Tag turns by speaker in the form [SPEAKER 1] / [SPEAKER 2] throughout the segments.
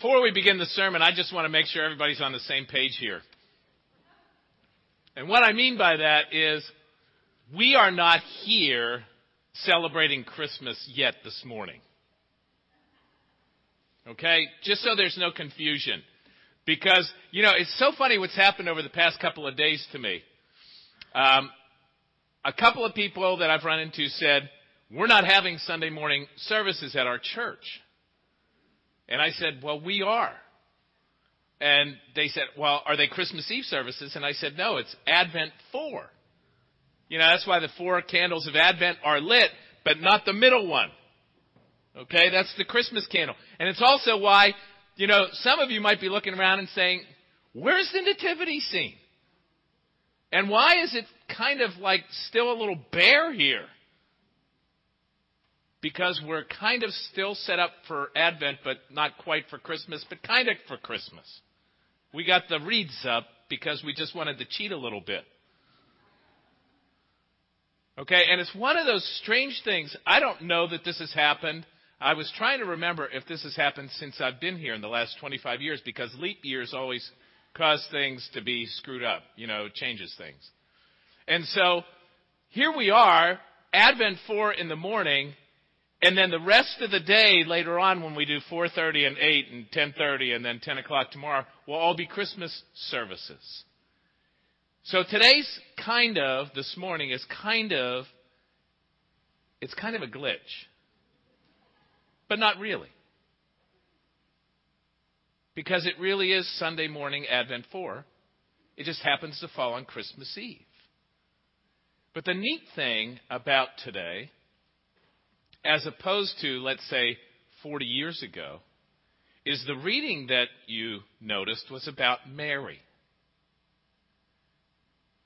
[SPEAKER 1] Before we begin the sermon, I just want to make sure everybody's on the same page here. And what I mean by that is we are not here celebrating Christmas yet this morning. Okay? Just so there's no confusion. Because, you know, it's so funny what's happened over the past couple of days to me. Um, a couple of people that I've run into said, we're not having Sunday morning services at our church. And I said, Well, we are. And they said, Well, are they Christmas Eve services? And I said, No, it's Advent 4. You know, that's why the four candles of Advent are lit, but not the middle one. Okay, that's the Christmas candle. And it's also why, you know, some of you might be looking around and saying, Where's the nativity scene? And why is it kind of like still a little bare here? Because we're kind of still set up for Advent, but not quite for Christmas, but kind of for Christmas. We got the wreaths up because we just wanted to cheat a little bit. Okay, and it's one of those strange things. I don't know that this has happened. I was trying to remember if this has happened since I've been here in the last 25 years because leap years always cause things to be screwed up, you know, changes things. And so here we are, Advent 4 in the morning, and then the rest of the day later on when we do 4.30 and 8 and 10.30 and then 10 o'clock tomorrow will all be Christmas services. So today's kind of, this morning is kind of, it's kind of a glitch. But not really. Because it really is Sunday morning Advent 4. It just happens to fall on Christmas Eve. But the neat thing about today as opposed to, let's say, 40 years ago, is the reading that you noticed was about Mary.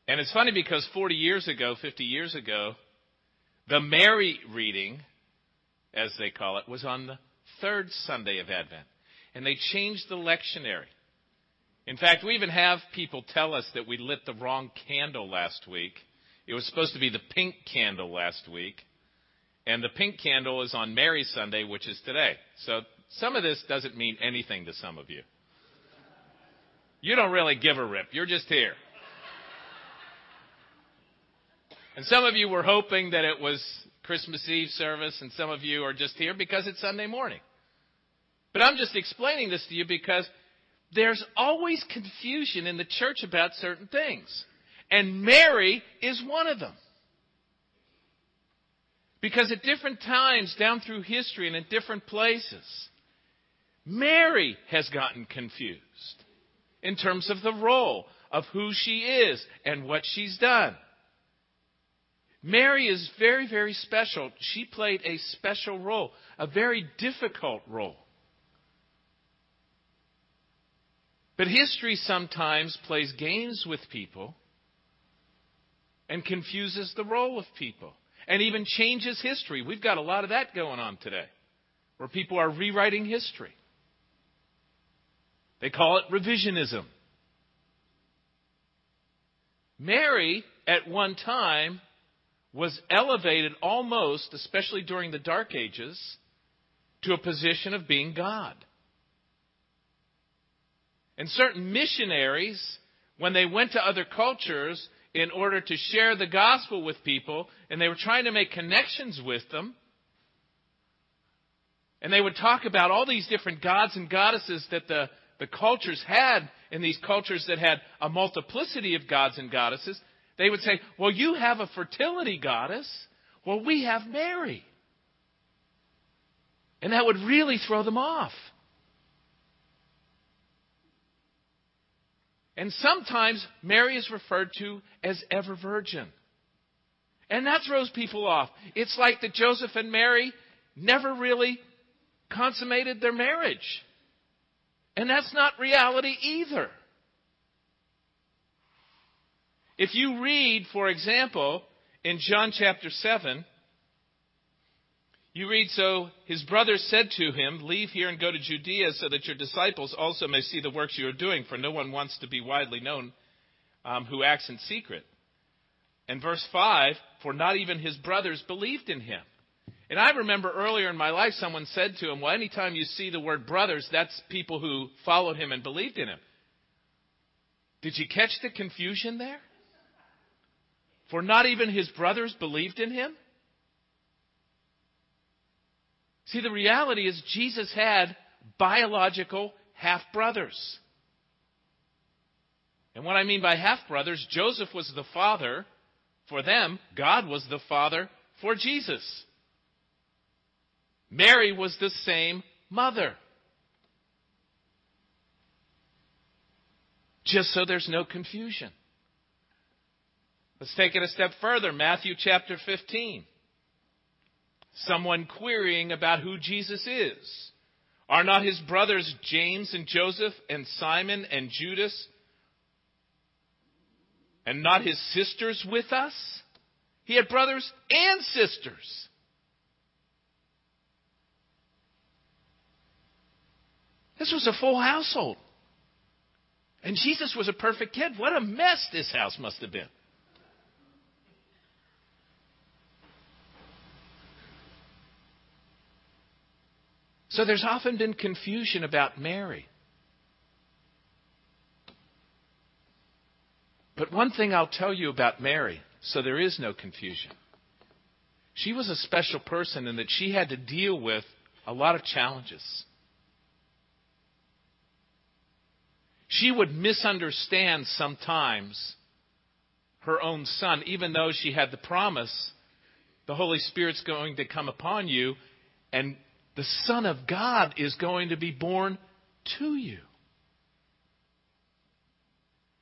[SPEAKER 1] And it's funny because 40 years ago, 50 years ago, the Mary reading, as they call it, was on the third Sunday of Advent. And they changed the lectionary. In fact, we even have people tell us that we lit the wrong candle last week. It was supposed to be the pink candle last week. And the pink candle is on Mary Sunday, which is today. So some of this doesn't mean anything to some of you. You don't really give a rip. You're just here. And some of you were hoping that it was Christmas Eve service, and some of you are just here because it's Sunday morning. But I'm just explaining this to you because there's always confusion in the church about certain things. And Mary is one of them. Because at different times down through history and in different places, Mary has gotten confused in terms of the role of who she is and what she's done. Mary is very, very special. She played a special role, a very difficult role. But history sometimes plays games with people and confuses the role of people and even changes history. We've got a lot of that going on today, where people are rewriting history. They call it revisionism. Mary, at one time, was elevated almost, especially during the Dark Ages, to a position of being God. And certain missionaries, when they went to other cultures, in order to share the gospel with people, and they were trying to make connections with them. And they would talk about all these different gods and goddesses that the, the cultures had, in these cultures that had a multiplicity of gods and goddesses. They would say, Well, you have a fertility goddess. Well, we have Mary. And that would really throw them off. And sometimes Mary is referred to as ever virgin. And that throws people off. It's like that Joseph and Mary never really consummated their marriage. And that's not reality either. If you read, for example, in John chapter 7, you read, So his brothers said to him, Leave here and go to Judea so that your disciples also may see the works you are doing, for no one wants to be widely known um, who acts in secret. And verse 5 For not even his brothers believed in him. And I remember earlier in my life someone said to him, Well, anytime you see the word brothers, that's people who followed him and believed in him. Did you catch the confusion there? For not even his brothers believed in him? See, the reality is Jesus had biological half brothers. And what I mean by half brothers, Joseph was the father for them, God was the father for Jesus. Mary was the same mother. Just so there's no confusion. Let's take it a step further. Matthew chapter 15. Someone querying about who Jesus is. Are not his brothers James and Joseph and Simon and Judas and not his sisters with us? He had brothers and sisters. This was a full household. And Jesus was a perfect kid. What a mess this house must have been. So there's often been confusion about Mary. But one thing I'll tell you about Mary, so there is no confusion. She was a special person in that she had to deal with a lot of challenges. She would misunderstand sometimes her own son, even though she had the promise the Holy Spirit's going to come upon you and the Son of God is going to be born to you.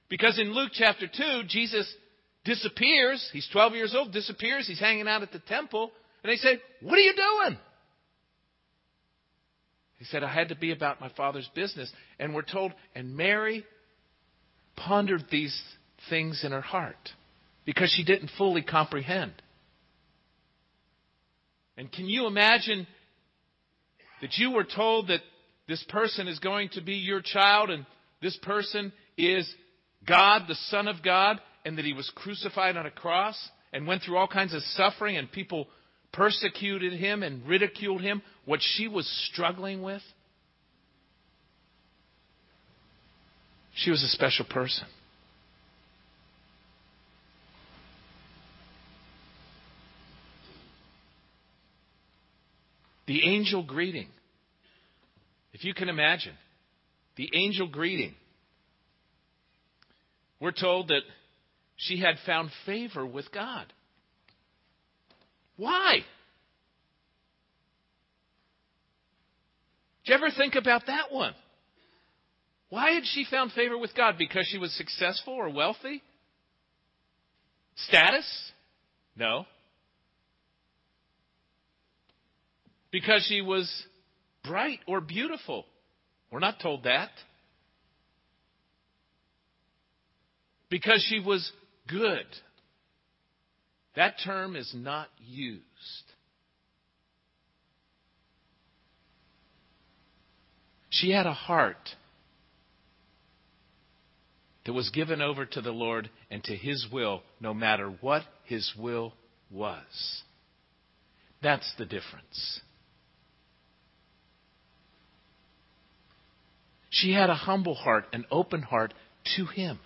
[SPEAKER 1] Because in Luke chapter 2, Jesus disappears. He's 12 years old, disappears. He's hanging out at the temple. And they say, What are you doing? He said, I had to be about my father's business. And we're told, and Mary pondered these things in her heart because she didn't fully comprehend. And can you imagine that you were told that this person is going to be your child and this person is God, the Son of God, and that he was crucified on a cross and went through all kinds of suffering and people persecuted him and ridiculed him, what she was struggling with? She was a special person. The angel greeting. If you can imagine, the angel greeting. We're told that she had found favor with God. Why? Did you ever think about that one? Why had she found favor with God? Because she was successful or wealthy? Status? No. Because she was bright or beautiful. We're not told that. Because she was good. That term is not used. She had a heart that was given over to the Lord and to His will, no matter what His will was. That's the difference. She had a humble heart, an open heart to Him.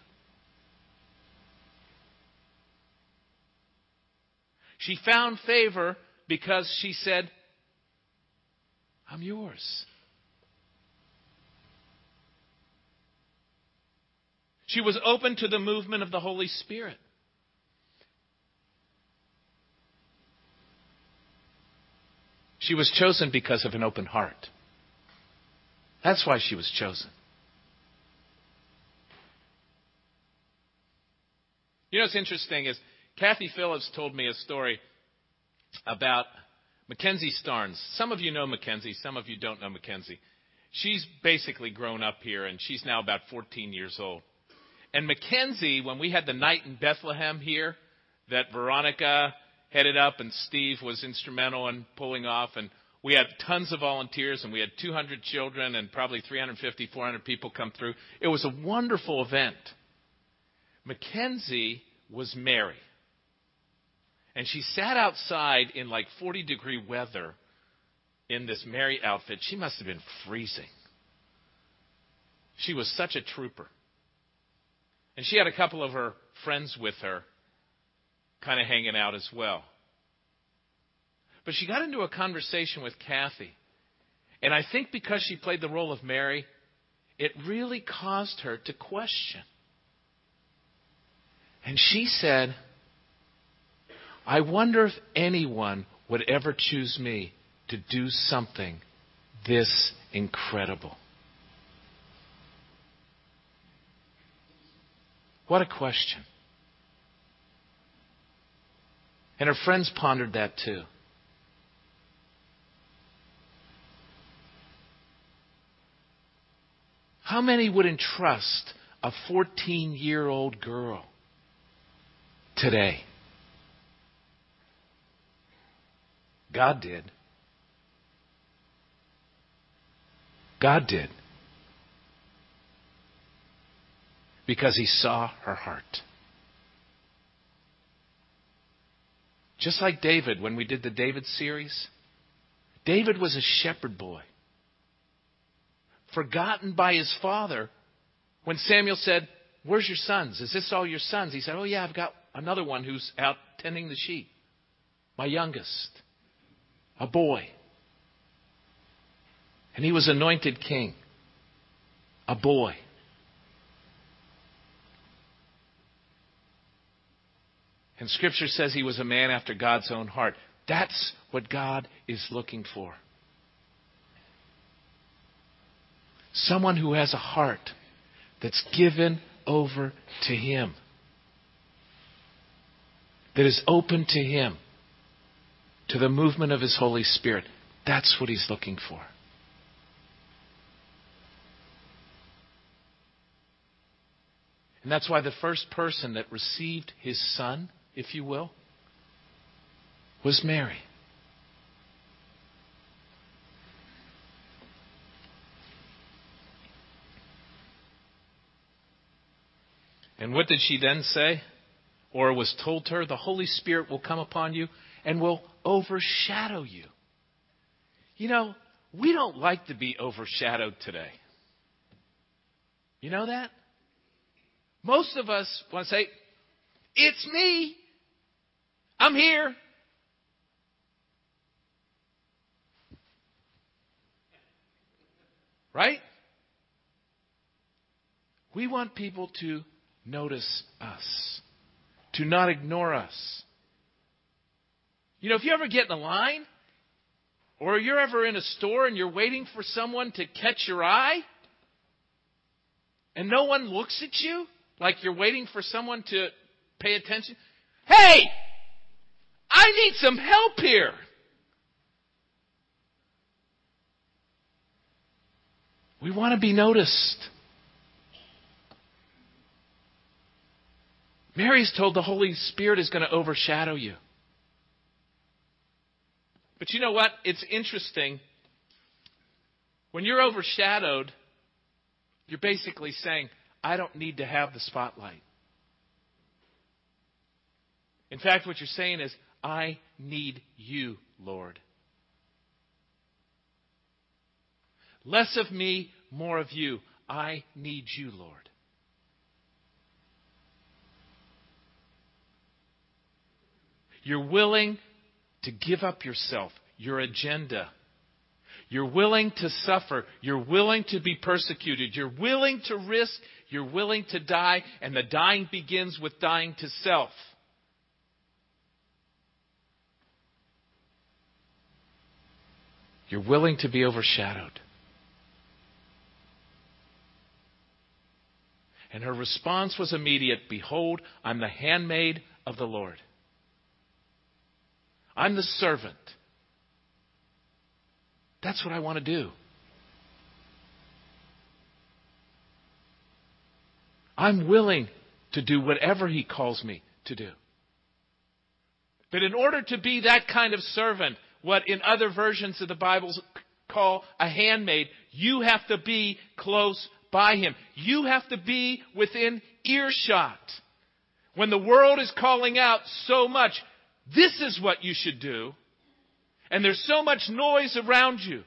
[SPEAKER 1] She found favor because she said, I'm yours. She was open to the movement of the Holy Spirit. She was chosen because of an open heart. That's why she was chosen. You know what's interesting is Kathy Phillips told me a story about Mackenzie Starnes. Some of you know Mackenzie, some of you don't know Mackenzie. She's basically grown up here, and she's now about 14 years old. And Mackenzie, when we had the night in Bethlehem here, that Veronica headed up and Steve was instrumental in pulling off, and we had tons of volunteers, and we had 200 children and probably 350, 400 people come through. It was a wonderful event. Mackenzie was Mary. And she sat outside in like 40 degree weather in this Mary outfit. She must have been freezing. She was such a trooper. And she had a couple of her friends with her, kind of hanging out as well. But she got into a conversation with Kathy. And I think because she played the role of Mary, it really caused her to question. And she said, I wonder if anyone would ever choose me to do something this incredible. What a question. And her friends pondered that too. How many would entrust a 14 year old girl today? God did. God did. Because he saw her heart. Just like David when we did the David series. David was a shepherd boy. Forgotten by his father when Samuel said, Where's your sons? Is this all your sons? He said, Oh, yeah, I've got another one who's out tending the sheep. My youngest a boy. And he was anointed king. A boy. And Scripture says he was a man after God's own heart. That's what God is looking for. Someone who has a heart that's given over to Him, that is open to Him to the movement of His Holy Spirit. That's what He's looking for. And that's why the first person that received His Son, if you will, was Mary. And what did she then say? Or was told to her, The Holy Spirit will come upon you and will overshadow you. You know, we don't like to be overshadowed today. You know that? Most of us want to say, It's me. I'm here. Right? We want people to notice us, to not ignore us. You know, if you ever get in a line, or you're ever in a store and you're waiting for someone to catch your eye, and no one looks at you, like you're waiting for someone to pay attention. Hey! I need some help here! We want to be noticed. Mary's told the Holy Spirit is going to overshadow you. But you know what? It's interesting. When you're overshadowed, you're basically saying, I don't need to have the spotlight. In fact, what you're saying is, I need you, Lord. Less of me, more of you. I need you, Lord. You're willing to give up yourself, your agenda. You're willing to suffer. You're willing to be persecuted. You're willing to risk. You're willing to die. And the dying begins with dying to self. You're willing to be overshadowed. And her response was immediate Behold, I'm the handmaid of the Lord. I'm the servant. That's what I want to do. I'm willing to do whatever He calls me to do. But in order to be that kind of servant, what in other versions of the Bible call a handmaid, you have to be close by Him. You have to be within earshot. When the world is calling out so much, this is what you should do, and there's so much noise around you,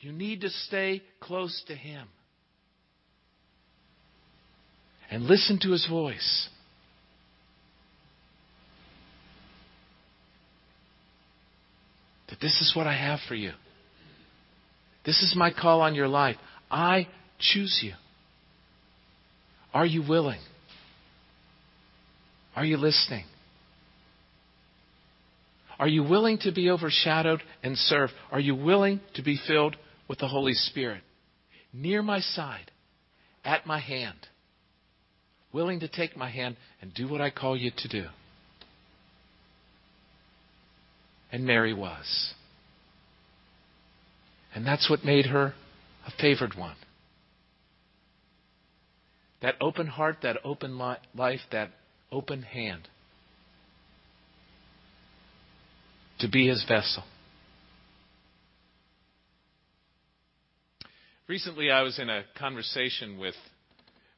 [SPEAKER 1] you need to stay close to Him and listen to His voice. That this is what I have for you. This is my call on your life. I choose you. Are you willing? Are you listening? Are you willing to be overshadowed and serve? Are you willing to be filled with the Holy Spirit? Near my side, at my hand, willing to take my hand and do what I call you to do. And Mary was. And that's what made her a favored one. That open heart, that open life, that open hand to be his vessel. Recently, I was in a conversation with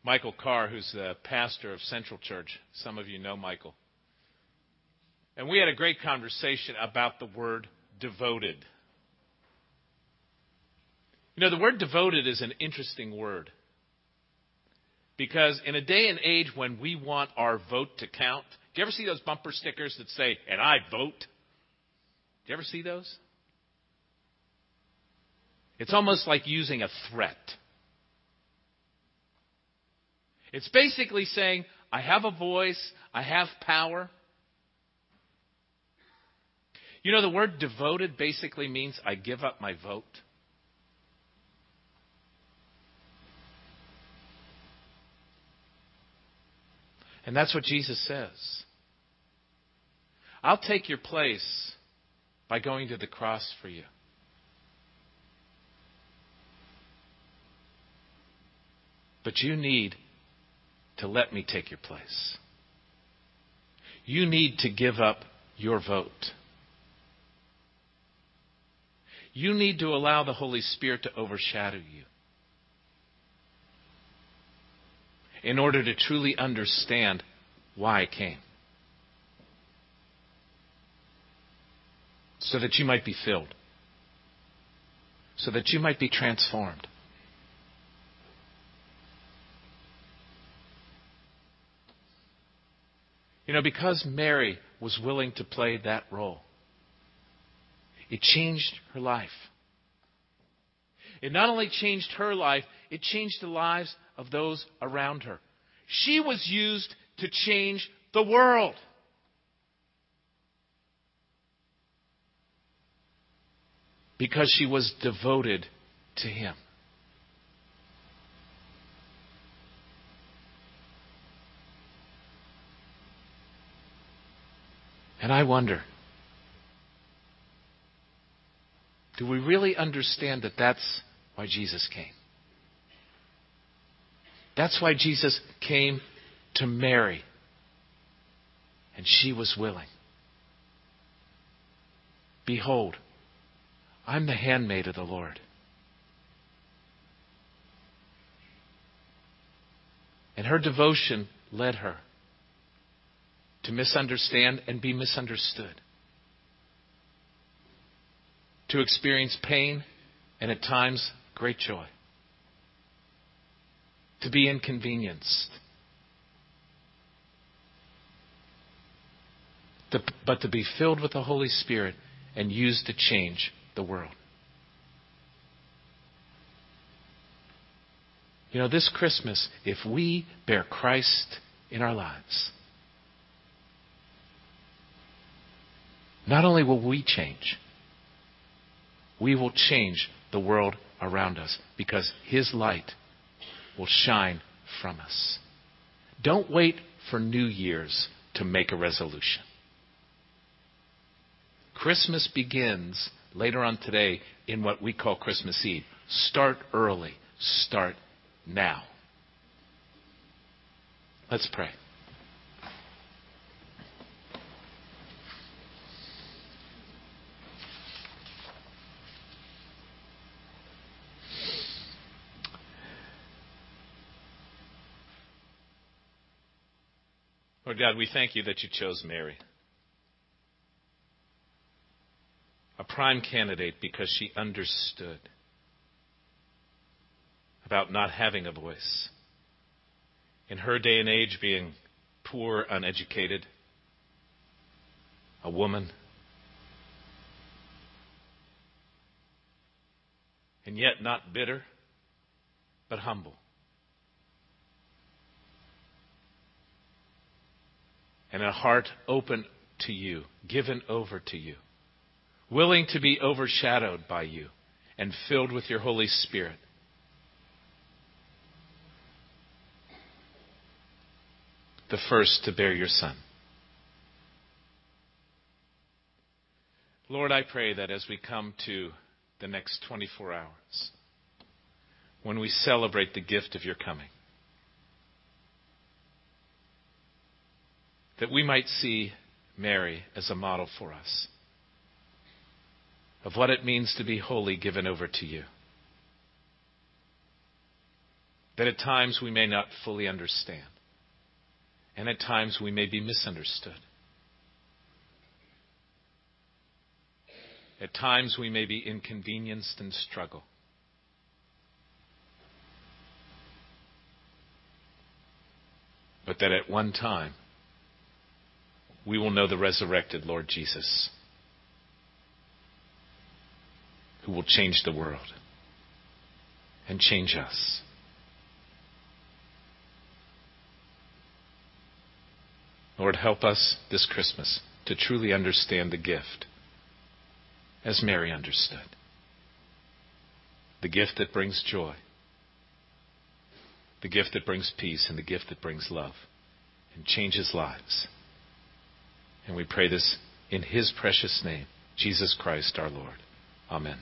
[SPEAKER 1] Michael Carr, who's the pastor of Central Church. Some of you know Michael. And we had a great conversation about the word devoted. You know, the word devoted is an interesting word. Because in a day and age when we want our vote to count, do you ever see those bumper stickers that say, and I vote? Do you ever see those? It's almost like using a threat. It's basically saying, I have a voice, I have power. You know, the word devoted basically means I give up my vote. And that's what Jesus says. I'll take your place by going to the cross for you. But you need to let me take your place. You need to give up your vote. You need to allow the Holy Spirit to overshadow you. in order to truly understand why I came. So that you might be filled. So that you might be transformed. You know, because Mary was willing to play that role, it changed her life. It not only changed her life, it changed the lives of those around her. She was used to change the world. Because she was devoted to Him. And I wonder do we really understand that that's why Jesus came? That's why Jesus came to Mary. And she was willing. Behold, I'm the handmaid of the Lord. And her devotion led her to misunderstand and be misunderstood, to experience pain and at times great joy to be inconvenienced. but to be filled with the Holy Spirit and used to change the world. You know, this Christmas, if we bear Christ in our lives, not only will we change, we will change the world around us because His light will shine from us. Don't wait for New Year's to make a resolution. Christmas begins later on today in what we call Christmas Eve. Start early. Start now. Let's pray. Lord God, we thank you that you chose Mary. Prime candidate because she understood about not having a voice. In her day and age, being poor, uneducated, a woman, and yet not bitter, but humble. and a heart open to you, given over to you, willing to be overshadowed by you and filled with your Holy Spirit. The first to bear your Son. Lord, I pray that as we come to the next 24 hours, when we celebrate the gift of your coming, that we might see Mary as a model for us of what it means to be wholly given over to you. That at times we may not fully understand, and at times we may be misunderstood. At times we may be inconvenienced and struggle. But that at one time we will know the resurrected Lord Jesus, who will change the world and change us. Lord, help us this Christmas to truly understand the gift as Mary understood. The gift that brings joy, the gift that brings peace, and the gift that brings love and changes lives. And we pray this in his precious name, Jesus Christ our Lord. Amen.